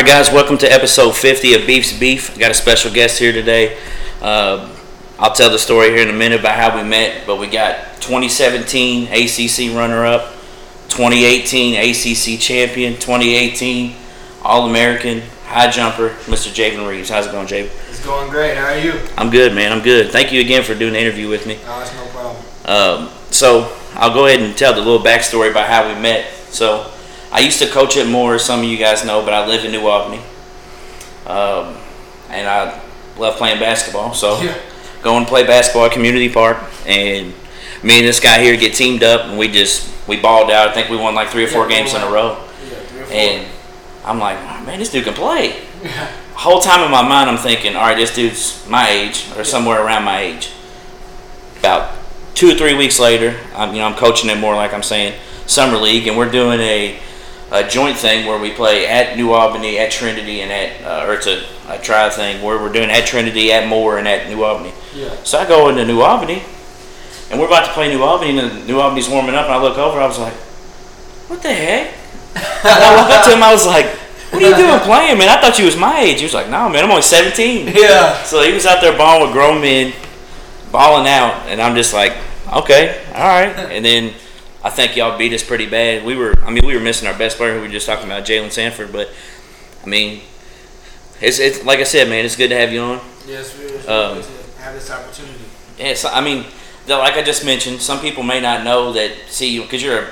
Right, guys, welcome to episode 50 of Beef's Beef. I got a special guest here today. Uh, I'll tell the story here in a minute about how we met, but we got 2017 ACC runner up, 2018 ACC champion, 2018 All American high jumper, Mr. Javen Reeves. How's it going, Javen? It's going great. How are you? I'm good, man. I'm good. Thank you again for doing the interview with me. Oh, it's no problem. Um, so I'll go ahead and tell the little backstory about how we met. So I used to coach at Moore, as some of you guys know, but I live in New Albany, um, and I love playing basketball. So Yeah. go and play basketball at Community Park, and me and this guy here get teamed up, and we just we balled out. I think we won like three or four Yeah, games in a row, Yeah, four. and I'm like, "Oh, man, this dude can play. yeah. Whole time in my mind, I'm thinking, all right, this dude's my age or somewhere around my age. About two or three weeks later, I'm you know I'm coaching it more like I'm saying summer league, and we're doing a, a joint thing where we play at New Albany, at Trinity, and at uh, or it's a, a try thing where we're doing at Trinity, at Moore, and at New Albany. Yeah. So I go into New Albany, and we're about to play New Albany, and New Albany's warming up, and I look over, I was like, what the heck? and I walked up to him, I was like, what are you doing playing, man? I thought you was my age. He was like, no, man, I'm only 17. Yeah. So he was out there balling with grown men, balling out, and I'm just like, okay, all right. And then I think y'all beat us pretty bad. We were, I mean, we were missing our best player who we were just talking about, Jalen Sanford. But I mean, it's, it's like I said, man, it's good to have you on. Yes, we it's Um, good to have this opportunity. Yeah, so, I mean, the, like I just mentioned, some people may not know that see you because you're a.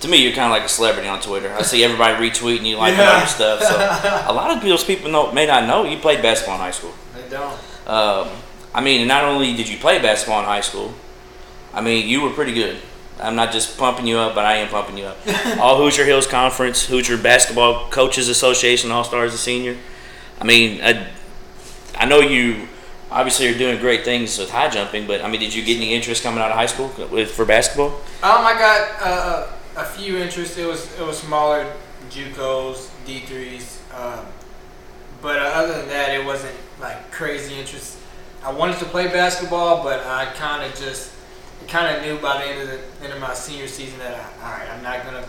To me, you're kind of like a celebrity on Twitter. I see everybody retweeting you, liking Yeah. other stuff. So a lot of those people know, may not know you played basketball in high school. They don't. Um, I mean, not only did you play basketball in high school, I mean, you were pretty good. I'm not just pumping you up, but I am pumping you up. All Hoosier Hills Conference, Hoosier Basketball Coaches Association All Stars, a senior. I mean, I, I know you obviously are doing great things with high jumping, but I mean, did you get any interest coming out of high school with, for basketball? Um, I got uh, a few interests. It was it was smaller JUCOs, D threes, um, but uh, other than that, it wasn't like crazy interest. I wanted to play basketball, but I kind of just kind of knew by the end of the end of my senior season that I, all right, I'm not gonna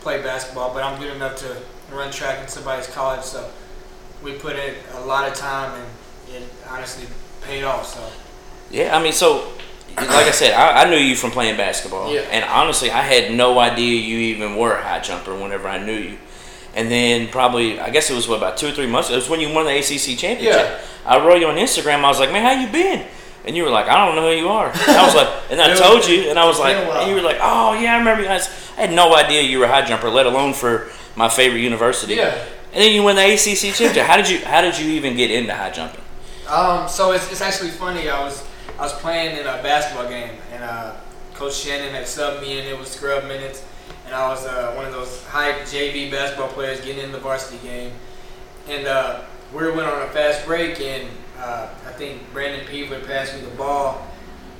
play basketball, but I'm good enough to run track in somebody's college. So we put in a lot of time, and it honestly paid off. So Yeah, I mean, so like I said, I, I knew you from playing basketball, Yeah. and honestly, I had no idea you even were a high jumper whenever I knew you. And then probably, I guess it was what, about two or three months. It was when you won the ACC championship. Yeah. I wrote you on Instagram. I was like, "Man, how you been?" And you were like, "I don't know who you are." And I was like, and I was- told you, and I was like, been a while. and you were like, "Oh yeah, I remember you guys." I had no idea you were a high jumper, let alone for my favorite university. Yeah. And then you win the ACC championship. How did you? How did you even get into high jumping? Um, so it's, it's actually funny. I was I was playing in a basketball game, and uh, Coach Shannon had subbed me, and it was scrub minutes, and I was uh, one of those high JV basketball players getting in the varsity game, and uh, we went on a fast break, and uh, I think Brandon Peever passed me the ball,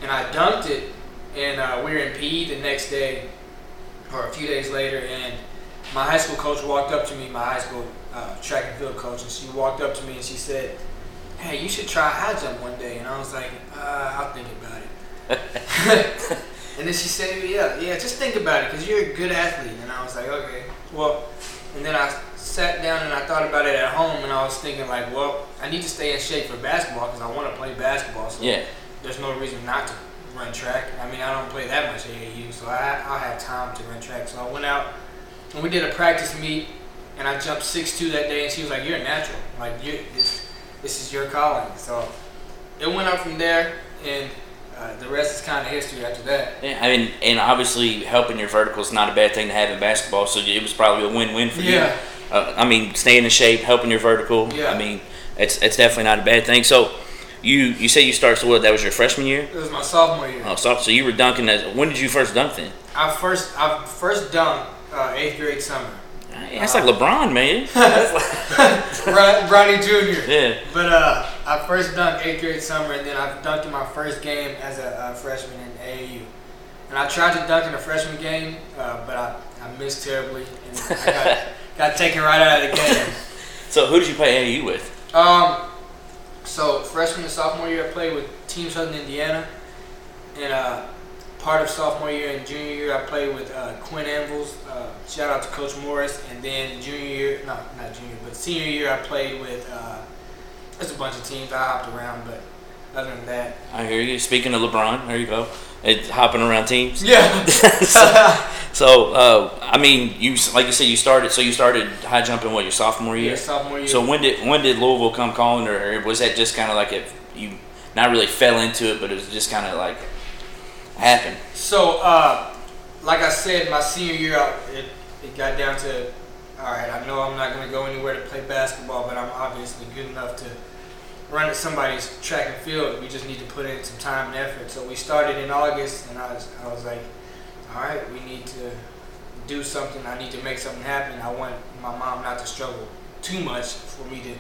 and I dunked it, and uh, we were in PE the next day, or a few days later, and my high school coach walked up to me, my high school uh, track and field coach, and she walked up to me and she said hey, you should try high jump one day. And I was like, uh, I'll think about it. and then she said, yeah, yeah, just think about it because you're a good athlete. And I was like, okay. Well, and then I sat down and I thought about it at home and I was thinking like, well, I need to stay in shape for basketball because I want to play basketball. So Yeah. there's no reason not to run track. I mean, I don't play that much AAU, so I, I'll have time to run track. So I went out and we did a practice meet and I jumped 6'2 that day and she was like, you're a natural. Like, you this, this is your calling. So it went up from there and uh, the rest is kind of history after that. Yeah, I mean, and obviously helping your vertical is not a bad thing to have in basketball. So it was probably a win-win for Yeah. you. Uh, I mean, staying in shape, helping your vertical. Yeah. I mean, it's it's definitely not a bad thing. So you you say you started so what? That was your freshman year. It was my sophomore year. Oh, so, so you were dunking. As, when did you first dunk then? I first I first dunked uh, eighth grade summer. Hey, That's like LeBron, man. Bron- Bronny Jr. yeah. But uh, I first dunked eighth grade summer, and then I dunked in my first game as a uh, freshman in AAU. And I tried to dunk in a freshman game, uh, but I, I missed terribly, and I got, got taken right out of the game. So who did you play AAU with? Um, so freshman and sophomore year, I played with Team Southern Indiana, and uh, part of sophomore year and junior year, I played with uh, Quinn Anvils. Uh, shout out to Coach Morris. And then junior year, no, not junior, but senior year, I played with. Uh, there's a bunch of teams. I hopped around, but other than that, I hear you. Speaking of LeBron, there you go. It's hopping around teams. yeah. so, so, uh, I mean, you like you said, you started. So you started high jumping what your sophomore year. yeah, sophomore year. So when did when did Louisville come calling, or was that just kind of like it? You not really fell into it, but it was just kind of like happened. So, uh, like I said, my senior year, it, it got down to, all right, I know I'm not going to go anywhere to play basketball, but I'm obviously good enough to run at somebody's track and field. We just need to put in some time and effort. So we started in August, and I was, I was like, all right, we need to do something. I need to make something happen. I want my mom not to struggle too much for me to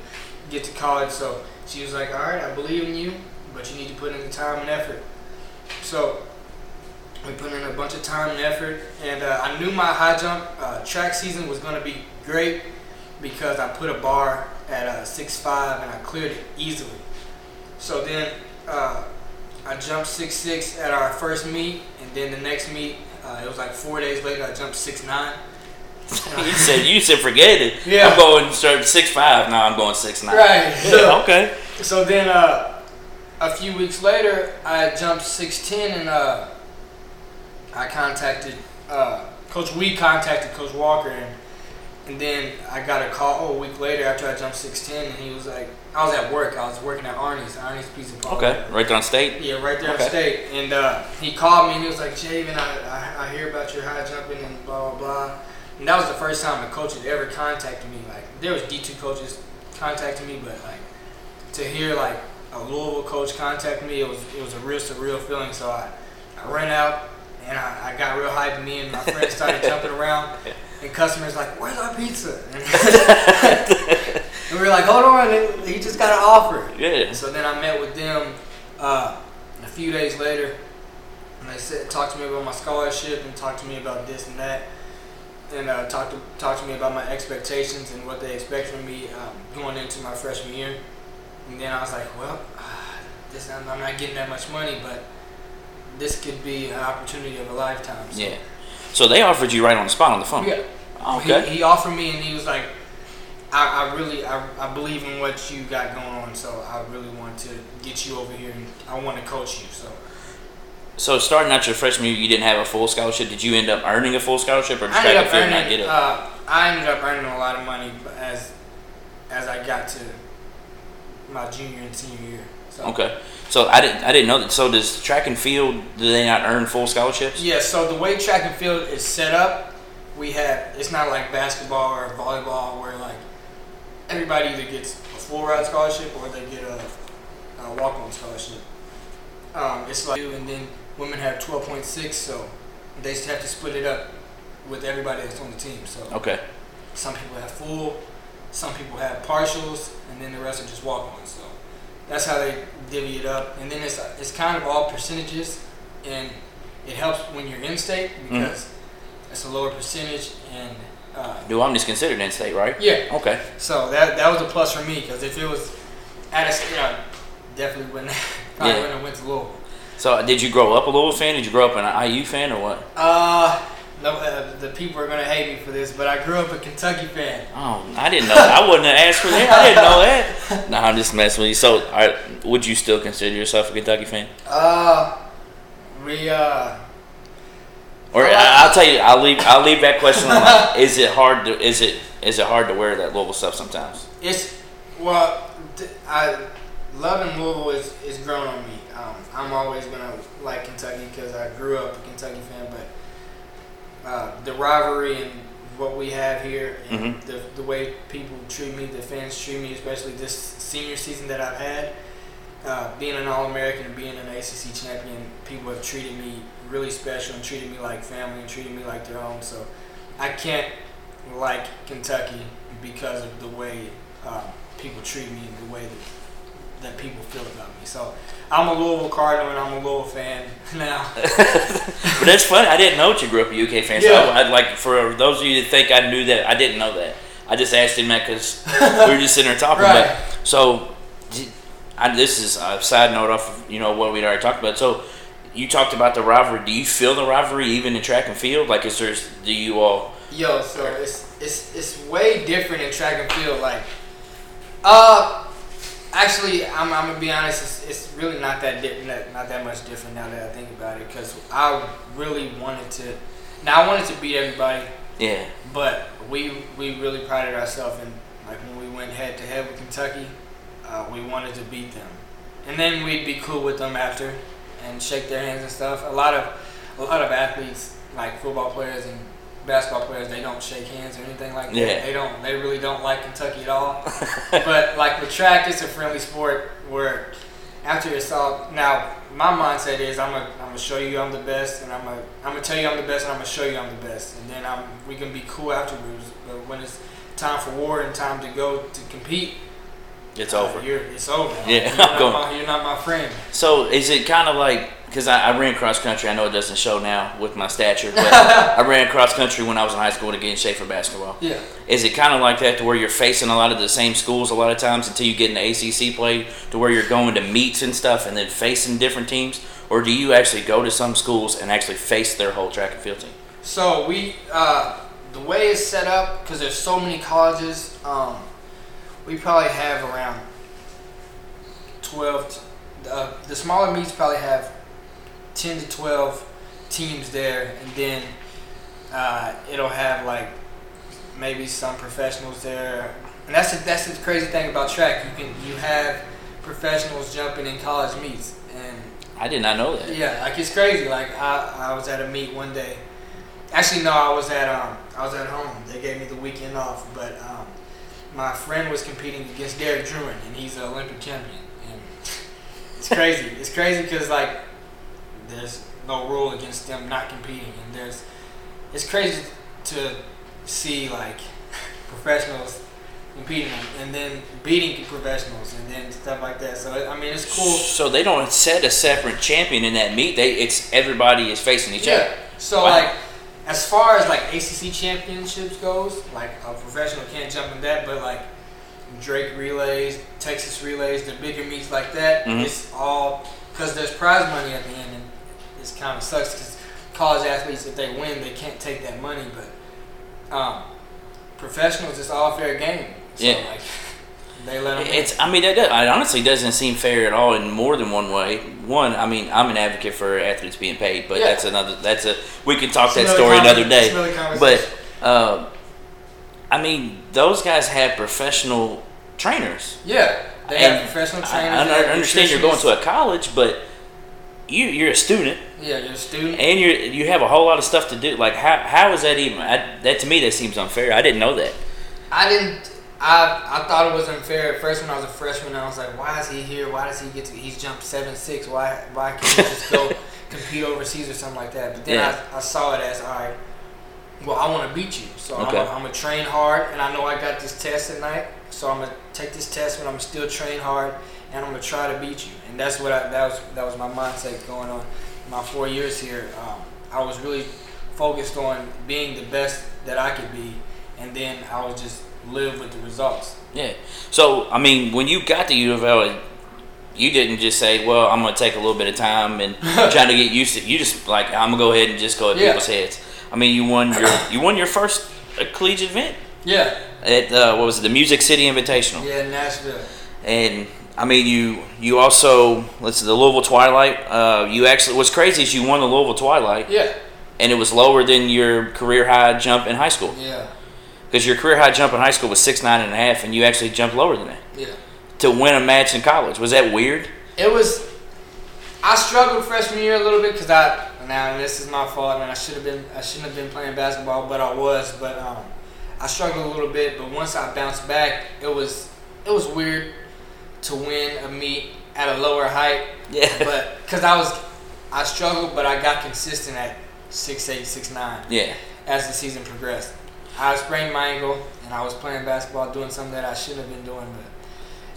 get to college. So she was like, all right, I believe in you, but you need to put in the time and effort. So we put in a bunch of time and effort, and uh, I knew my high jump uh, track season was going to be great because I put a bar at uh, 6'5 and I cleared it easily. So then uh, I jumped six six at our first meet, and then the next meet, uh, it was like four days later, I jumped 6'9. you said you said forget it. Yeah. I'm going to start six five. Now I'm going six nine. Right. Yeah, okay. So then, uh, a few weeks later, I jumped 6'10 and uh, I contacted uh, Coach We contacted Coach Walker and and then I got a call a week later after I jumped 6'10 and he was like, I was at work. I was working at Arnie's, Arnie's Pizza Parlor. Okay. Right there on state. Yeah, right there Okay. state. And uh, he called me and he was like, Javen, I, I, I hear about your high jumping and blah, blah, blah. And that was the first time a coach had ever contacted me. Like, there was D2 coaches contacting me, but like, to hear like a Louisville coach contact me, it was it was a real surreal feeling. So I, I ran out and I, I got real hyped. Me and my friends started jumping around, and customers like, "Where's our pizza?" and we were like, "Hold on, he just got an offer." Yeah. So then I met with them uh, a few days later, and they said, talked to me about my scholarship and talked to me about this and that, and uh, talked to talked to me about my expectations and what they expect from me um, going into my freshman year. And then I was like, well, this I'm I'm not getting that much money, but this could be an opportunity of a lifetime. So, Yeah. So they offered you right on the spot on the phone. yeah. Okay. He, he offered me, and he was like, I, I really, I, I believe in what you got going on, so I really want to get you over here, and I want to coach you. So So starting out your freshman year, you didn't have a full scholarship. Did you end up earning a full scholarship, or just I track ended and up field not get it? uh, I ended up earning a lot of money as as I got to my junior and senior year. So. Okay. So I didn't I didn't know that. So does track and field do they not earn full scholarships? Yeah, so the way track and field is set up, we have it's not like basketball or volleyball where like everybody either gets a full ride scholarship or they get a, a walk on scholarship. Um, it's like and then women have twelve point six, so they just have to split it up with everybody that's on the team. So Okay. some people have full, some people have partials, and then the rest are just walk ons. So that's how they divvy it up. And then it's it's kind of all percentages, and it helps when you're in state because it's a lower percentage. And uh, Do I'm just considered in state, right? yeah, Okay. so that that was a plus for me because if it was at a you know, definitely wouldn't probably Yeah. wouldn't have went to Louisville. So did you grow up a Louisville fan? Did you grow up an IU fan or what? Uh, no, uh, the people are gonna hate me for this, but I grew up a Kentucky fan. Oh, I didn't know. that. I wouldn't have asked for that. I didn't know that. No, I'm just messing with you. So, right, would you still consider yourself a Kentucky fan? Uh, we uh. Or I, I'll tell you, I'll leave. I'll leave that question alone. Is it hard to? Is it? Is it hard to wear that Louisville stuff sometimes? It's well, I loving Louisville is, is growing on me. Um, I'm always gonna like Kentucky because I grew up a Kentucky fan, but uh, the rivalry and what we have here, and Mhm. the the way people treat me, the fans treat me, especially this senior season that I've had. Uh, being an All-American and being an ACC champion, people have treated me really special and treated me like family and treated me like their own. So I can't like Kentucky because of the way um, people treat me and the way that, that people feel about me. So I'm a Louisville Cardinal and I'm a Louisville fan now. But that's funny. I didn't know that you grew up a UK fan. So Yeah. I, I'd like for those of you that think I knew that, I didn't know that. I just asked him that because we were just sitting there talking. Right. But so, I, this is a side note off of you know what we'd already talked about. So, you talked about the rivalry. Do you feel the rivalry even in track and field? Like, is there? Do you all? Yo, so it's it's it's way different in track and field. Like, uh, actually, I'm, I'm gonna be honest. It's, it's really not that di- not, not that much different now that I think about it. Cause I really wanted to. Now I wanted to beat everybody, Yeah. but we we really prided ourselves in like when we went head to head with Kentucky, uh, we wanted to beat them, and then we'd be cool with them after and shake their hands and stuff. A lot of a lot of athletes like football players and basketball players they don't shake hands or anything like that. Yeah. They don't they really don't like Kentucky at all. but like with track, it's a friendly sport where after it's all now my mindset is I'm gonna I'm gonna show you I'm the best and I'm gonna I'm gonna tell you I'm the best and I'm gonna show you I'm the best and then I'm we can be cool afterwards. But when it's time for war and time to go to compete, It's uh, over. You're, it's over. Yeah, you're I'm not, going- my, you're not my friend. So is it kind of like because I, I ran cross country? I know it doesn't show now with my stature, but I ran cross country when I was in high school to get in shape for basketball. Yeah. Is it kind of like that to where you're facing a lot of the same schools a lot of times until you get into ACC play, to where you're going to meets and stuff and then facing different teams, or do you actually go to some schools and actually face their whole track and field team? So we, uh, the way it's set up, because there's so many colleges, um, we probably have around 12, uh, the smaller meets probably have 10 to 12 teams there, and then uh, it'll have like maybe some professionals there. And that's the, that's the crazy thing about track. You can you have professionals jumping in college meets, and I did not know that. yeah, like it's crazy. Like I, I was at a meet one day. Actually, no, I was at um, I was at home. They gave me the weekend off, but um, my friend was competing against Derek Drouin, and he's an Olympic champion. And it's crazy. it's crazy because like there's no rule against them not competing, and there's it's crazy to see like professionals competing and then beating professionals and then stuff like that. So I mean, it's cool. So they don't set a separate champion in that meet. They it's everybody is facing each other. So Wow. like, as far as like ACC championships goes, like a professional can't jump in that, but like Drake relays, Texas relays, the bigger meets like that, Mhm. it's all because there's prize money at the end, and it's kind of sucks because college athletes, if they win, they can't take that money, but um, professionals, it's all fair game. So Yeah. like, they let them. It's. I mean, that, that it honestly doesn't seem fair at all in more than one way. One, I mean, I'm an advocate for athletes being paid, but Yeah. that's another. That's a. We can talk It's that story conver- another day. But, uh, I mean, those guys have professional trainers. yeah, they And have professional I, trainers. I they have understand you're going to a college, but you you're a student Yeah, you're a student. and you you have a whole lot of stuff to do. Like how how is that even? I, that to me that seems unfair. I didn't know that. I didn't. I I thought it was unfair at first when I was a freshman. I was like, why is he here? Why does he get to? He's jumped seven six. Why why can't he just go compete overseas or something like that? But then Yeah. I, I saw it as all right. Well, I want to beat you, so Okay. I'm gonna train hard, and I know I got this test at night, so I'm gonna take this test, but I'm gonna still train hard, and I'm gonna try to beat you. And that's what I, that was that was my mindset going on my four years here. Um, I was really focused on being the best that I could be, and then I was just live with the results. Yeah. So I mean, when you got to U of L, you didn't just say, "Well, I'm going to take a little bit of time and trying to get used to." it. You just like, "I'm gonna go ahead and just go at Yeah. people's heads." I mean, you won your you won your first collegiate event Yeah, at uh, what was it, the Music City Invitational, yeah, Nashville. and I mean, you you also let's see, the Louisville Twilight. Uh, you actually what's crazy is you won the Louisville Twilight, Yeah, and it was lower than your career high jump in high school yeah, because your career high jump in high school was six nine and a half, and you actually jumped lower than that. yeah. to win a match in college. Was that weird? It was. I struggled freshman year a little bit because I now this is my fault and I should have been I shouldn't have been playing basketball, but I was. But um, I struggled a little bit. But once I bounced back, it was it was weird to win a meet at a lower height. Yeah. But because I was I struggled, but I got consistent at six eight six nine Yeah. as the season progressed. I sprained my ankle and I was playing basketball, doing something that I shouldn't have been doing, but.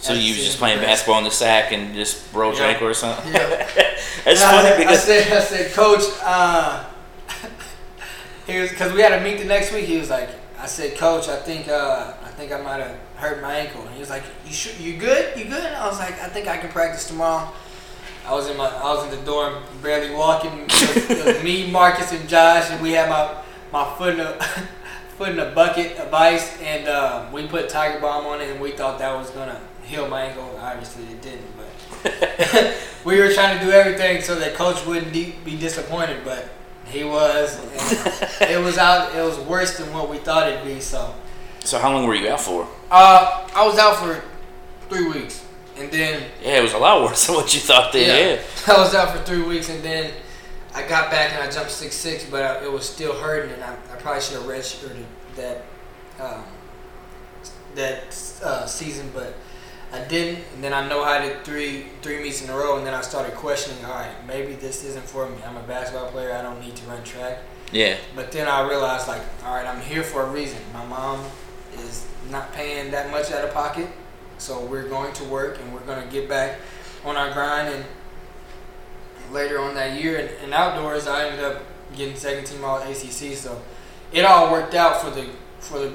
So you was just playing basketball in the sack and just broke your ankle or something? Yeah. That's And I- because I said, I said, Coach, uh, he was because we had a meet the next week. He was like, I said, Coach, I think uh, I think I might have hurt my ankle. And he was like, You should, you good? You good? And I was like, I think I can practice tomorrow. I was in my I was in the dorm, barely walking. It was, it was me, Marcus, and Josh, and we had my my foot in a foot in a bucket of ice, and uh, we put Tiger Balm on it, and we thought that was gonna heal my ankle. Obviously, it didn't, but we were trying to do everything so that coach wouldn't de- be disappointed, but he was. And it was out. It was worse than what we thought it'd be. So, So how long were you out for? uh, I was out for three weeks, and then Yeah, it was a lot worse than what you thought. Then, yeah. I was out for three weeks, and then I got back and I jumped six six, but I, it was still hurting, and I, I probably should have redshirted that um, that uh, season, but I didn't. And then I know I did three three meets in a row, and then I started questioning. All right, maybe this isn't for me. I'm a basketball player. I don't need to run track. Yeah. But then I realized, like, all right, I'm here for a reason. My mom is not paying that much out of pocket, so we're going to work and we're going to get back on our grind. And later on that year, And, in outdoors, I ended up getting second team all ACC. So it all worked out for the for the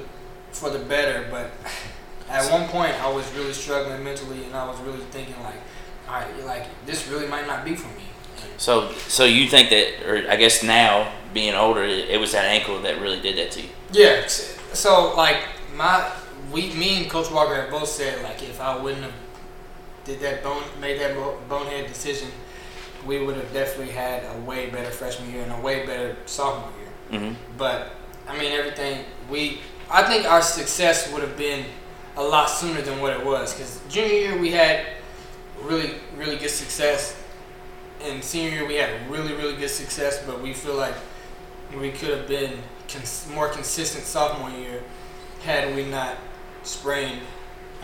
for the better. But at one point, I was really struggling mentally, and I was really thinking, like, all right, like this really might not be for me. So, so you think that, or I guess now being older, it, was that ankle that really did that to you. Yeah. So like my we me and Coach Walker have both said like if I wouldn't have did that bone made that bo- bonehead decision, we would have definitely had a way better freshman year and a way better sophomore year. Mm-hmm. But I mean everything we I think our success would have been a lot sooner than what it was because junior year we had really really good success and senior year we had really really good success but we feel like we could have been cons- more consistent sophomore year had we not sprained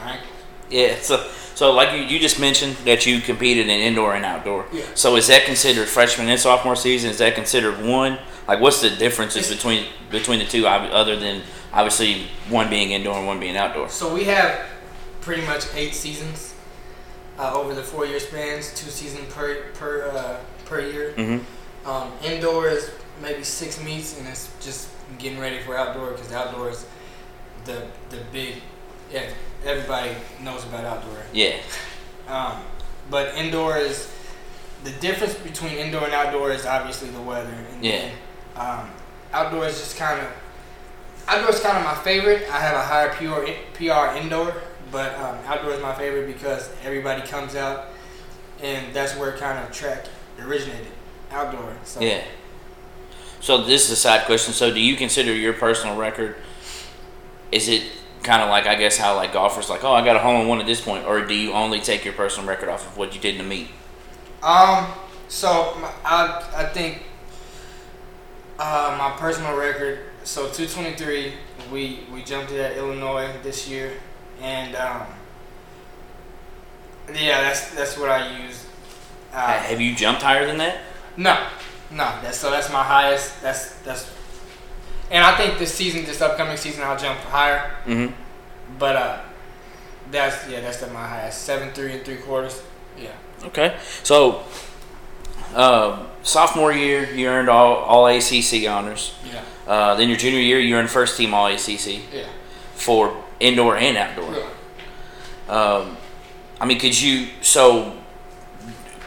our ankles. Yeah. So, so like you, you just mentioned that you competed in indoor and outdoor. Yeah. So is that considered freshman and sophomore season? Is that considered one? Like, what's the differences between between the two, other than obviously one being indoor and one being outdoor? So we have pretty much eight seasons uh, over the four year spans, two seasons per per uh, per year. Mm-hmm. Um, indoor is maybe six meets, and it's just getting ready for outdoor because outdoor is the the big. Yeah, everybody knows about outdoor. Yeah. Um, but indoor is the difference between indoor and outdoor is obviously the weather. And Yeah. then, um, outdoor is just kind of outdoor is kind of my favorite. I have a higher PR PR indoor, but um, outdoor is my favorite because everybody comes out, and that's where kind of track originated. Outdoor. So Yeah. So this is a side question. So do you consider your personal record? Is it kind of like I guess how like golfers like oh I got a hole in one at this point, or do you only take your personal record off of what you did in the meet? Um. So I I think uh, my personal record. So 223. We we jumped it at Illinois this year, and um. Yeah, that's that's what I use. Uh, Have you jumped higher than that? no, no. That's so that's my highest. That's that's. And I think this season, this upcoming season, I'll jump higher. Mm-hmm. But uh, that's yeah, that's the, my highest. Seven three and three quarters. Yeah. Okay. So uh, sophomore year, you earned all all ACC honors. Yeah. Uh, then your junior year, you earned first team all ACC Yeah. for indoor and outdoor. yeah. Um, I mean, could you so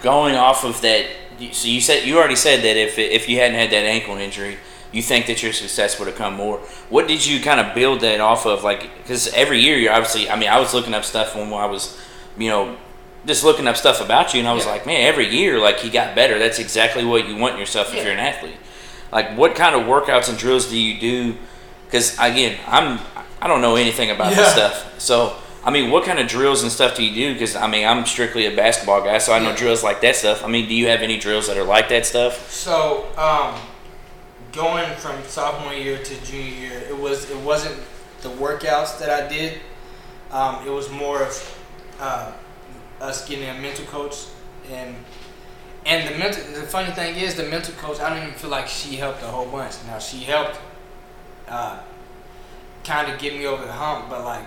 going off of that? So you said you already said that if if you hadn't had that ankle injury, you think that your success would have come more. What did you kind of build that off of? Like, because every year you're obviously. I mean, I was looking up stuff when I was, you know, just looking up stuff about you, and I was Yeah. like, man, every year like he got better. That's exactly what you want yourself if you're an athlete. Like, what kind of workouts and drills do you do? Because again, I'm I don't know anything about this stuff, so. I mean, what kind of drills and stuff do you do? Because I mean, I'm strictly a basketball guy, so I know Yeah. drills like that stuff. I mean, do you have any drills that are like that stuff? So, um, going from sophomore year to junior year, it was it wasn't the workouts that I did. Um, it was more of uh, us getting a mental coach, and and the mental. The funny thing is, the mental coach. I don't even feel like she helped a whole bunch. Now she helped, uh, kind of get me over the hump, but like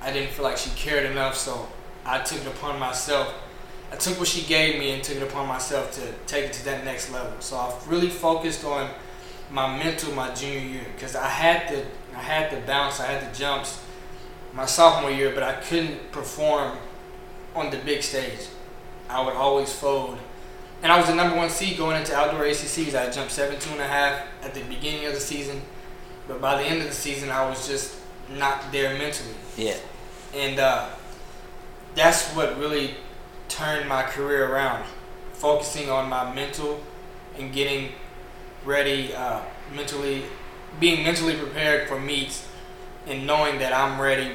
I didn't feel like she cared enough, so I took it upon myself I took what she gave me and took it upon myself to take it to that next level. So I really focused on my mental my junior year because I had the I had the bounce, I had the jumps my sophomore year, but I couldn't perform on the big stage. I would always fold and I was the number one seed going into outdoor ACCs. I jumped seven two and a half at the beginning of the season, but by the end of the season, I was just not there mentally. Yeah. And uh, that's what really turned my career around, focusing on my mental and getting ready uh, mentally, being mentally prepared for meets, and knowing that I'm ready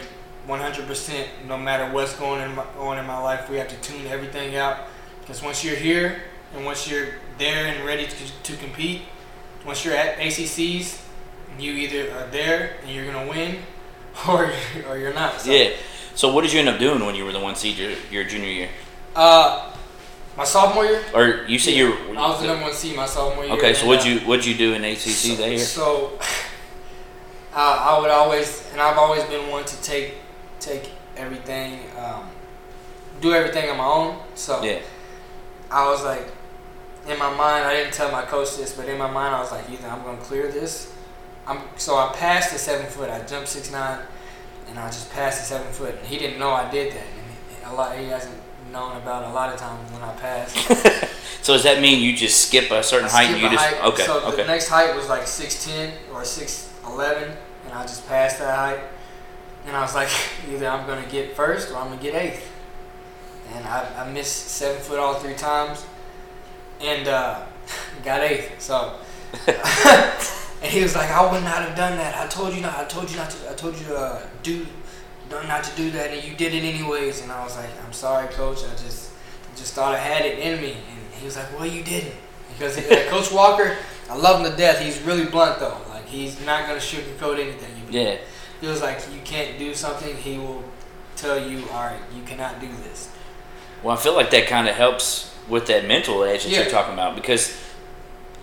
100% no matter what's going in my, on in my life. We have to tune everything out because once you're here and once you're there and ready to, to compete, once you're at ACCs, you either are there and you're gonna win, or or you're not. So, Yeah. So what did you end up doing when you were the one seed your, your junior year? Uh, my sophomore year, Or you said you were. I was the number one seed my sophomore year. Okay, so what'd you what'd you do in ACC so, that year? So, I I would always, and I've always been one to take take everything, um, do everything on my own. So Yeah. I was like, in my mind, I didn't tell my coach this, but in my mind, I was like, either I'm gonna clear this. I'm so I passed the seven foot. I jumped six nine, and I just passed the seven foot. And he didn't know I did that. And a lot he hasn't known about a lot of times when I passed. So does that mean you just skip a certain height and you just height. okay So the next height was like six ten or six eleven, and I just passed that height. And I was like, either I'm gonna get first or I'm gonna get eighth. And I, I missed seven foot all three times, and uh, got eighth. So. and he was like, I would not have done that. I told you not. I told you not to. I told you to uh, do, not not to do that, and you did it anyways. And I was like, I'm sorry, coach. I just, just thought I had it in me. And he was like, Well, you didn't, because uh, Coach Walker, I love him to death. He's really blunt though. Like he's not gonna sugarcoat anything. If he yeah feels like you can't do something, he will tell you, all right, you cannot do this. well I feel like that kind of helps with that mental edge that Yeah. you're talking about because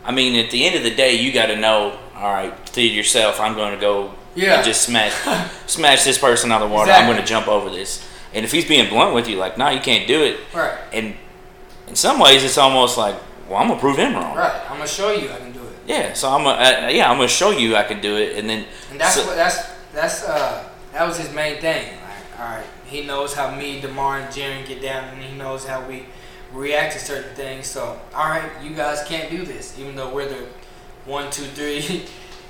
I mean at the end of the day you got to know all right to yourself I'm going to go Yeah. and just smash smash this person out of the water I'm going to jump over this and if he's being blunt with you like no you can't do it Right. and in some ways it's almost like well I'm gonna prove him wrong Right. I'm gonna show you I can do it. yeah so I'm gonna uh, yeah I'm gonna show you I can do it and then And that's So- what that's that's uh that was his main thing. Like, all right, he knows how me, Demar, and Jaron get down, and he knows how we react to certain things. So, all right, you guys can't do this, even though we're the one, two, three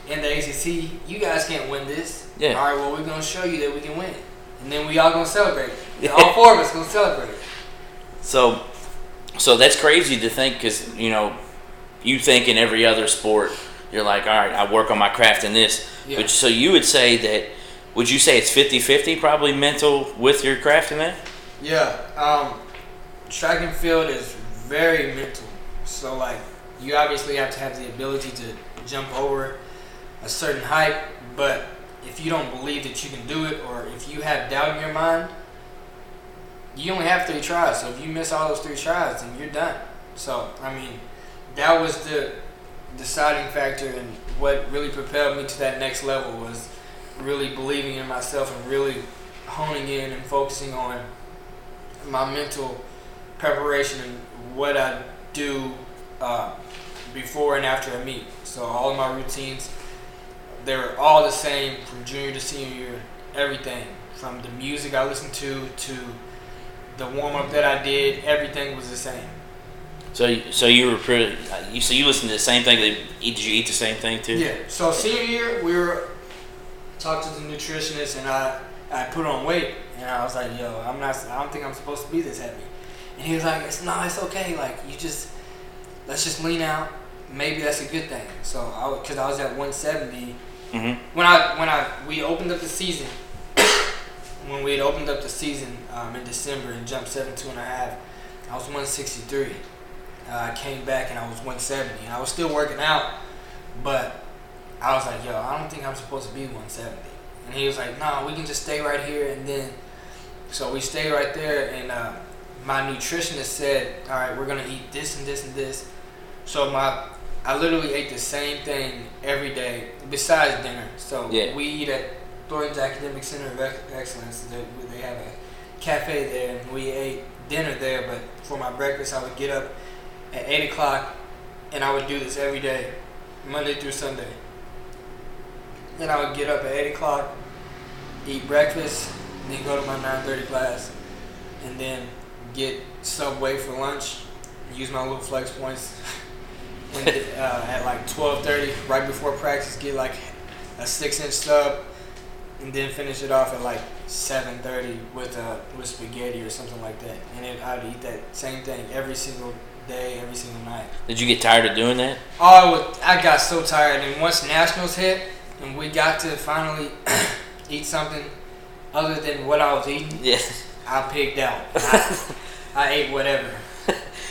in the ACC. You guys can't win this. Yeah. All right, well, we're gonna show you that we can win, and then we all gonna celebrate. And All four of us gonna celebrate. So, so that's crazy to think because you know, you think in every other sport, you're like, all right, I work on my craft in this. Yeah. But so you would say that, would you say it's 50-50 probably mental with your craft in that? Yeah. Um, track and field is very mental. So like you obviously have to have the ability to jump over a certain height, but if you don't believe that you can do it or if you have doubt in your mind, you only have three tries. So if you miss all those three tries, then you're done. So I mean, that was the deciding factor and what really propelled me to that next level was really believing in myself and really honing in and focusing on my mental preparation and what I do uh, before and after a meet. So all of my routines, they're all the same from junior to senior year. Everything from the music I listened to to the warm up that I did, everything was the same. So, you- so you were pretty. You so you listened to the same thing. Did you eat the same thing too? Yeah. So senior year, we were talked to the nutritionist, and I I put on weight, and I was like, yo, I'm not. I don't think I'm supposed to be this heavy. And he was like, it's no, it's okay. Like you just let's just lean out. Maybe that's a good thing. So I because I was at 170 Mm-hmm. when I when I we opened up the season. when we had opened up the season um, in December and jumped seven two and a half, I was 163. Uh, I came back and I was 170. I was still working out, but I was like, yo, I don't think I'm supposed to be 170. And he was like, nah, we can just stay right here. And then, so we stayed right there. And uh, my nutritionist said, all right, we're gonna eat this and this and this. So my, I literally ate the same thing every day besides dinner. So Yeah. we eat at Thornton's Academic Center of Excellence. They, they have a cafe there, and we ate dinner there. But for my breakfast, I would get up at eight o'clock, and I would do this every day, Monday through Sunday. Then I would get up at eight o'clock, eat breakfast, and then go to my nine thirty class, and then get Subway for lunch, use my little flex points when, uh, at like 12:30, right before practice. Get like a six-inch sub, and then finish it off at like 7:30 with uh, with spaghetti or something like that. And then I'd eat that same thing every single day, every single night. Did you get tired of doing that? Oh, I, was, I got so tired. And once nationals hit, and we got to finally eat something other than what I was eating, Yeah. I picked out. I, I ate whatever.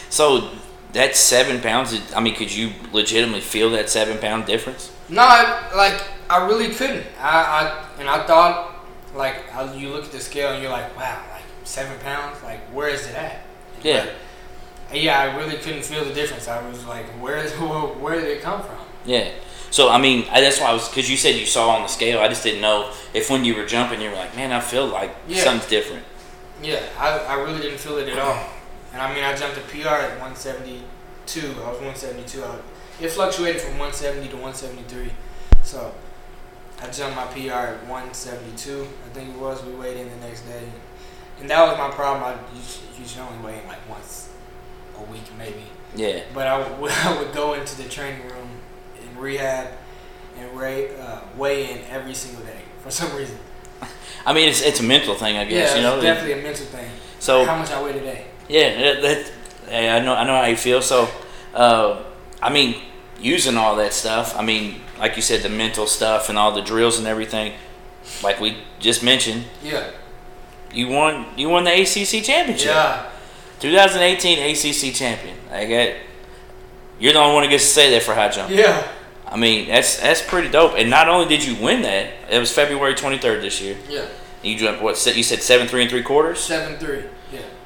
So that seven pounds. I mean, could you legitimately feel that seven pound difference? No, I, like I really couldn't. I, I and I thought like I, you look at the scale and you're like, wow, like seven pounds. Like where is it at? Yeah. Yeah, I really couldn't feel the difference. I was like, where is where did it come from? Yeah. So I mean, I, that's why I was because you said you saw on the scale. I just didn't know if when you were jumping, you were like, man, I feel like Yeah. something's different. Yeah, I, I really didn't feel it at all. And I mean, I jumped a PR at 172. I was 172. I, it fluctuated from 170 to 173. So I jumped my PR at 172. I think it was. We weighed in the next day, and that was my problem. I usually, only weigh in like once a week, maybe. Yeah. But I would, I would go into the training room in rehab and weigh, uh, weigh in every single day for some reason. I mean, it's it's a mental thing, I guess. yeah, you know. it's definitely a mental thing. So How much I weigh today? Yeah, that, that hey, I know I know how you feel. So, uh, I mean, using all that stuff. I mean, like you said, the mental stuff and all the drills and everything. Like we just mentioned, Yeah. you won you won the ACC championship. Yeah. 2018 ACC champion. I get. You're the only one who gets to say that for high jump. Yeah. I mean, that's that's pretty dope. And not only did you win that, it was February 23rd this year. Yeah. You jumped what? You said seven three and three quarters. Seven three.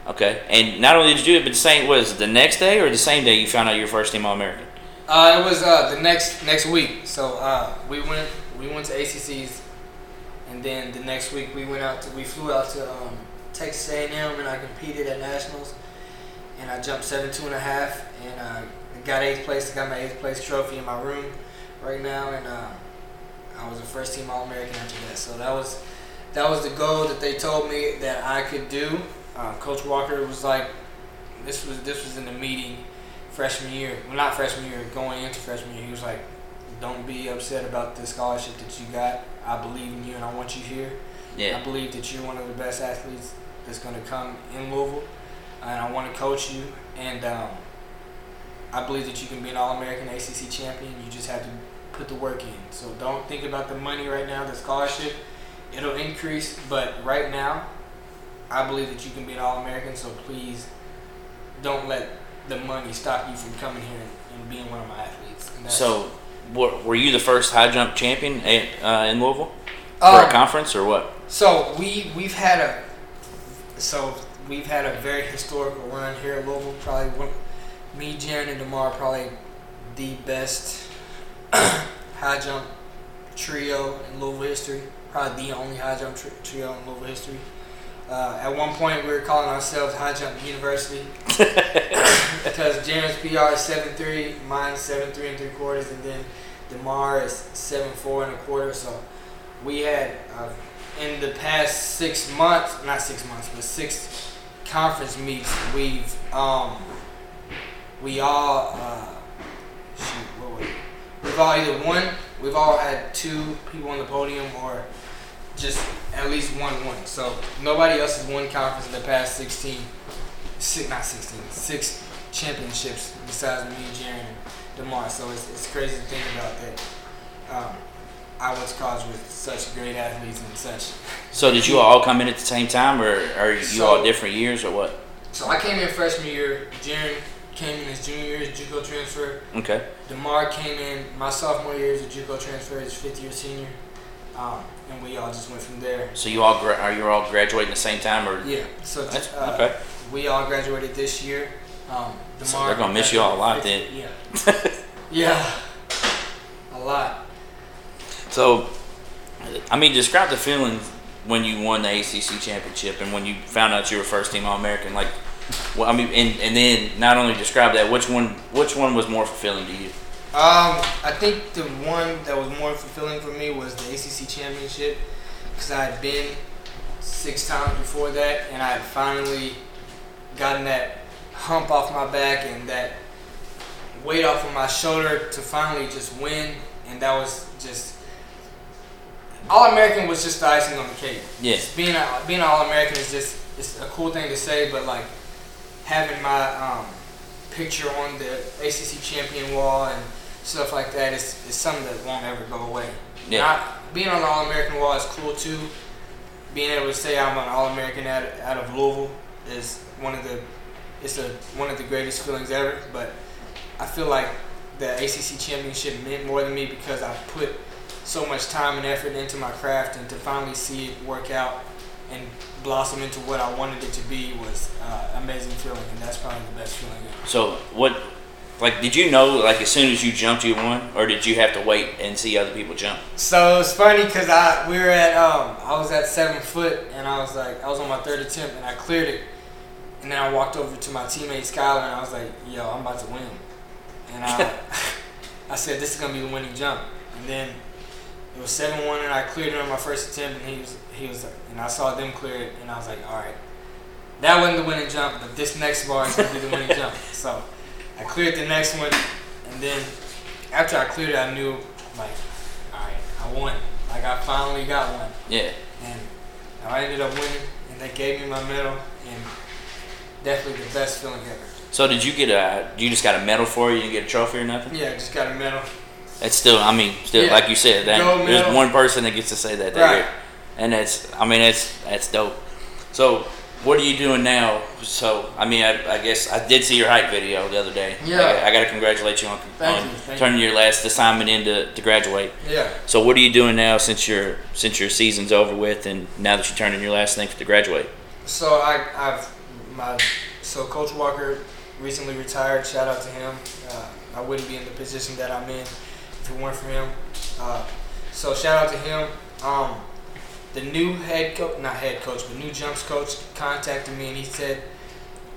Okay. And not only did you do it, but the same was the next day or the same day you found out you were first team All American. Uh, it was uh, the next next week. So uh, we went we went to ACCs, and then the next week we went out to we flew out to um, Texas A&M and I competed at nationals, and I jumped seven two and a half and uh, got eighth place. I got my eighth place trophy in my room right now, and uh, I was a first team All American after that. So that was that was the goal that they told me that I could do. Uh, Coach Walker was like, this was this was in the meeting freshman year. Well, not freshman year, going into freshman year. He was like, don't be upset about the scholarship that you got. I believe in you and I want you here. I believe that you're one of the best athletes that's going to come in Louisville, and I want to coach you. And um, I believe that you can be an All-American ACC champion. You just have to put the work in. So don't think about the money right now, the scholarship. It'll increase, but right now, I believe that you can be an All-American. So please, don't let the money stop you from coming here and, and being one of my athletes. So, were, were you the first high jump champion at, uh, in Louisville for Um, a conference or what? So we we've had a so we've had a very historical run here at Louisville. Probably one, me, Jaron, and Demar probably the best high jump trio in Louisville history. Probably the only high jump tri- trio in Louisville history. Uh, at one point, we were calling ourselves High Jump University because Jaron's PR is seven three, mine's seven three and three quarters, and then Demar is seven four and a quarter. So we had uh, in the past six months, not six months, but six conference meets, we've um, we all uh, shoot, what was it? We've all either won, we've all had two people on the podium, or just at least one won. So nobody else has won conference in the past 16, six, not 16, six championships besides me, Jaron, and Demar. So it's, it's crazy to think about that. Um, I was college with such great athletes and such. So, did you all come in at the same time, or are you So- all different years, or what? So I came in freshman year. Jaron came in his junior year as JUCO transfer. Okay. Demar came in my sophomore year as a JUCO transfer, his fifth year senior, um, and we all just went from there. So you all gra- are you all graduating the same time, or Yeah. So That's, uh, okay? we all graduated this year. Um, Demar, So they're gonna miss you all a lot then. Yeah. yeah. A lot. So, I mean, describe the feeling when you won the ACC championship and when you found out you were first team All American. Like, well, I mean, and, and then not only describe that, which one which one was more fulfilling to you? Um, I think the one that was more fulfilling for me was the ACC championship because I had been six times before that, and I had finally gotten that hump off my back and that weight off of my shoulder to finally just win. And that was just All American was just the icing on the cake. Yeah. Just being a, being an All American is just it's a cool thing to say, but like having my um, picture on the ACC champion wall and stuff like that is, is something that won't ever go away. Yeah. Not, being on the All American wall is cool too. Being able to say I'm an All American out, out of Louisville is one of the it's a one of the greatest feelings ever. But I feel like the ACC championship meant more than me because I put so much time and effort into my craft, and to finally see it work out and blossom into what I wanted it to be was uh, amazing feeling, and that's probably the best feeling ever. So what? Like, did you know like as soon as you jumped, you won, or did you have to wait and see other people jump? So it's funny because I we were at um I was at seven foot and I was like I was on my third attempt and I cleared it, and then I walked over to my teammate Skylar and I was like, Yo, I'm about to win, and I I said this is gonna be the winning jump, and then it was seven one and I cleared it on my first attempt and he was he was and I saw them clear it and I was like, all right, that wasn't the winning jump, but this next bar is gonna be the winning jump. So I cleared the next one, and then after I cleared it, I knew like, all right, I won. Like I finally got one, Yeah. and I ended up winning, and they gave me my medal, and definitely the best feeling ever. So did you get a? You just got a medal for it? You didn't get a trophy or nothing? Yeah, I just got a medal. It's still. I mean, still Yeah. like you said, that there's one person that gets to say that. that Right. year. And that's. I mean, that's that's dope. So. What are you doing now? So, I mean, I, I guess I did see your height video the other day. Yeah. I, got to congratulate you on, on you, turning your last assignment in to, to graduate. Yeah. So, what are you doing now since your since your season's over with, and now that you turned in your last thing to graduate? So I, I've my so Coach Walker recently retired. Shout out to him. Uh, I wouldn't be in the position that I'm in if it weren't for him. Uh, so shout out to him. Um, the new head coach, not head coach, but new jumps coach contacted me and he said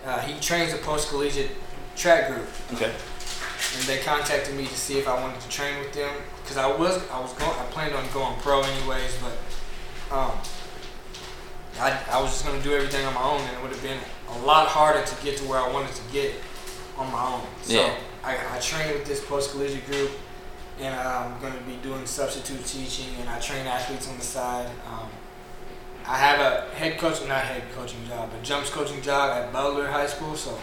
uh, he trains a post collegiate track group Okay. and they contacted me to see if I wanted to train with them because I was I was going I planned on going pro anyways, but um, I, I was just gonna do everything on my own and it would have been a lot harder to get to where I wanted to get on my own. So Yeah. I, I trained with this post collegiate group and I'm gonna be doing substitute teaching and I train athletes on the side. Um, I have a head coach, not head coaching job, but jumps coaching job at Butler High School, so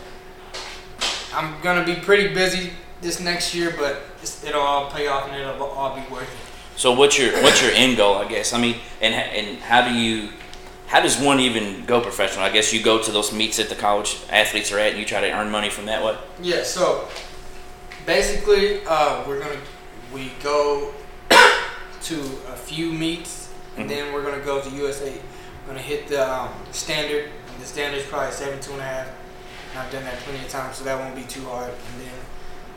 I'm gonna be pretty busy this next year, but it's, it'll all pay off and it'll all be worth it. So what's your what's your end goal? I guess. I mean, and and how do you how does one even go professional? I guess you go to those meets that the college athletes are at, and you try to earn money from that. What? Yeah, so basically, uh, we're gonna we go to a few meets, and Mhm. then we're gonna go to USA. We're gonna hit the um, standard, and the standard is probably seven two and a half. And I've done that plenty of times, so that won't be too hard. And then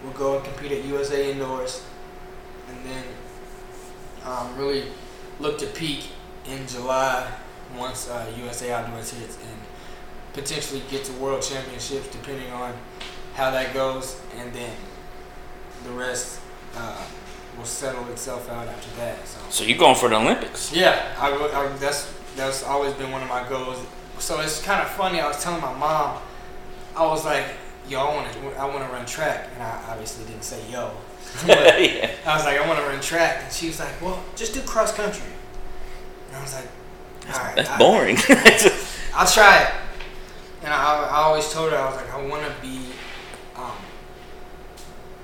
we'll go and compete at USA indoors, and then um, really look to peak in July once uh, USA outdoors hits, and potentially get to world championships depending on how that goes, and then the rest uh, will settle itself out after that. So So you're going for the Olympics? yeah, I, I, that's that's always been one of my goals. So it's kind of funny. I was telling my mom, I was like, "Yo, I want to I want to run track," and I obviously didn't say "yo." Yeah. I was like, "I want to run track," and she was like, "Well, just do cross country." And I was like, "All right, That's I- boring. I'll try it. And I, I always told her I was like, I want to be um,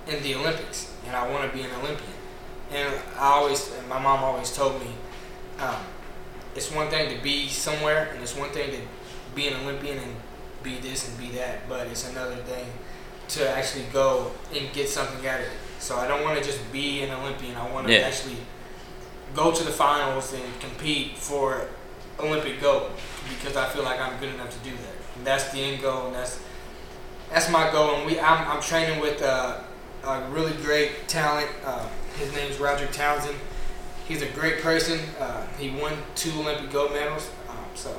in the Olympics, and I want to be an Olympian. And I always, and my mom always told me, um, it's one thing to be somewhere, and it's one thing to be an Olympian and be this and be that, but it's another thing to actually go and get something out of it. So I don't want to just be an Olympian. I want to Yeah. actually go to the finals and compete for Olympic gold because I feel like I'm good enough to do that. And that's the end goal, and that's that's my goal. And we, I'm, I'm training with uh, a really great talent. Uh, his name's Roger Townsend. He's a great person. Uh, he won two Olympic gold medals. Um, so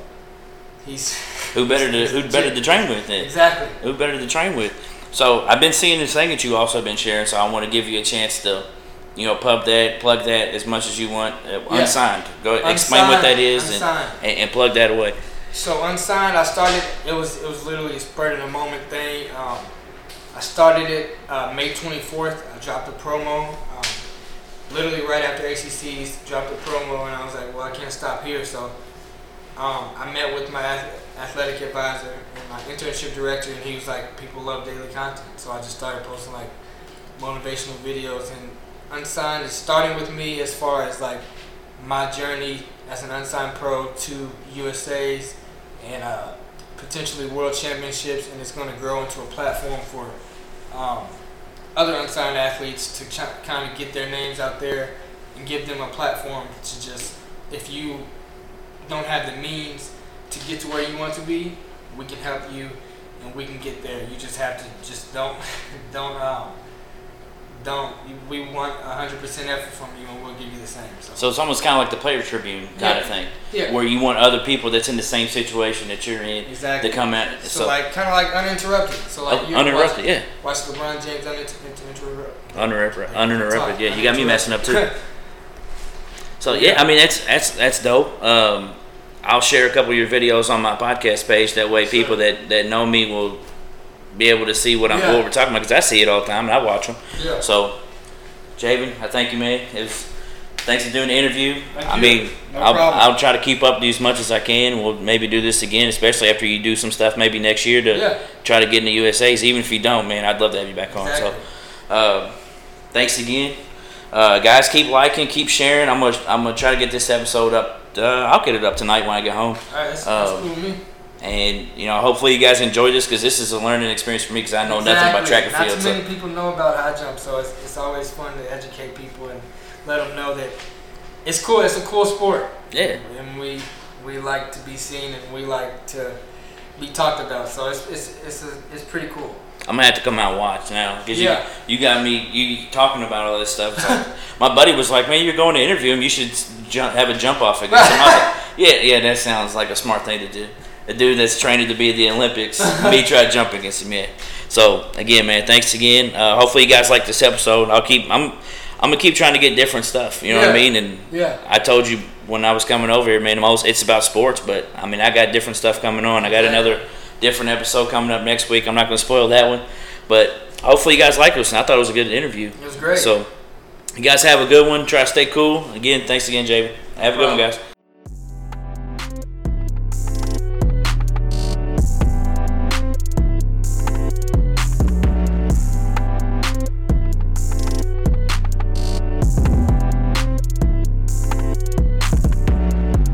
he's who better to who better to train with then? exactly. Who better to train with? So I've been seeing this thing that you also been sharing. So I want to give you a chance to, you know, pub that, plug that as much as you want. Uh, Yeah. Unsigned. Go explain what that is and, and, and plug that away. So unsigned, I started. It was it was literally a spur of the moment thing. Um, I started it uh, May 24th. I dropped a promo. Um, literally right after ACC's, dropped a promo, and I was like, well, I can't stop here. So um, I met with my athletic advisor and my internship director, and he was like, people love daily content. So I just started posting like motivational videos and unsigned is starting with me as far as like my journey as an unsigned pro to USA's and uh, potentially world championships, and it's going to grow into a platform for um, other unsigned athletes to ch- kind of get their names out there and give them a platform to just, if you don't have the means to get to where you want to be, we can help you and we can get there. You just have to just don't don't um, don't we want hundred percent effort from you, and we'll give you the same. So, so it's almost kind of like the Player Tribune kind yeah. of thing, yeah. where you want other people that's in the same situation that you're in exactly. to come at. So, so like kind of like uninterrupted. So like oh, uninterrupted, watch, yeah. Watch LeBron James uninterrupted. Uninterrupted, uninterrupted. Yeah, you got me messing up too. so yeah, I mean that's that's that's dope. Um, I'll share a couple of your videos on my podcast page. That way, people that, that know me will be able to see what I'm Yeah. what we're talking about because I see it all the time and I watch them. Yeah. So, Jaron, I thank you, man. It was, thanks for doing the interview. Thank I you. mean, No I'll. I'll try to keep up to you as much as I can. We'll maybe do this again, especially after you do some stuff maybe next year to Yeah. try to get in the USA's. Even if you don't, man, I'd love to have you back on. Exactly. So, uh, thanks again, uh, guys. Keep liking, keep sharing. I'm gonna I'm gonna try to get this episode up. Uh, I'll get it up tonight when I get home. All right, that's, that's Um, cool with me. And you know, hopefully you guys enjoy this because this is a learning experience for me because I know nothing about track and Not field. too So. many people know about high jump, so it's, it's always fun to educate people and let them know that it's cool. It's a cool sport, Yeah. and we we like to be seen and we like to be talked about. So it's it's it's, a, it's pretty cool. I'm gonna have to come out and watch now because Yeah. you, you got me you talking about all this stuff. Like, my buddy was like, "Man, you're going to interview him. You should jump, have a jump off against him." I was like, "Yeah, yeah, that sounds like a smart thing to do." A dude that's training to be at the Olympics, me try to jump against him. Yeah. So again, man, thanks again. Uh, hopefully you guys like this episode. I'll keep I'm I'm gonna keep trying to get different stuff. You know what I mean? And Yeah. I told you when I was coming over here, man, most it's about sports, but I mean I got different stuff coming on. I got Exactly. another different episode coming up next week. I'm not gonna spoil that one. But hopefully you guys like this. And I thought it was a good interview. It was great. So you guys have a good one. Try to stay cool. Again, thanks again, Jaron. Have a good one, guys.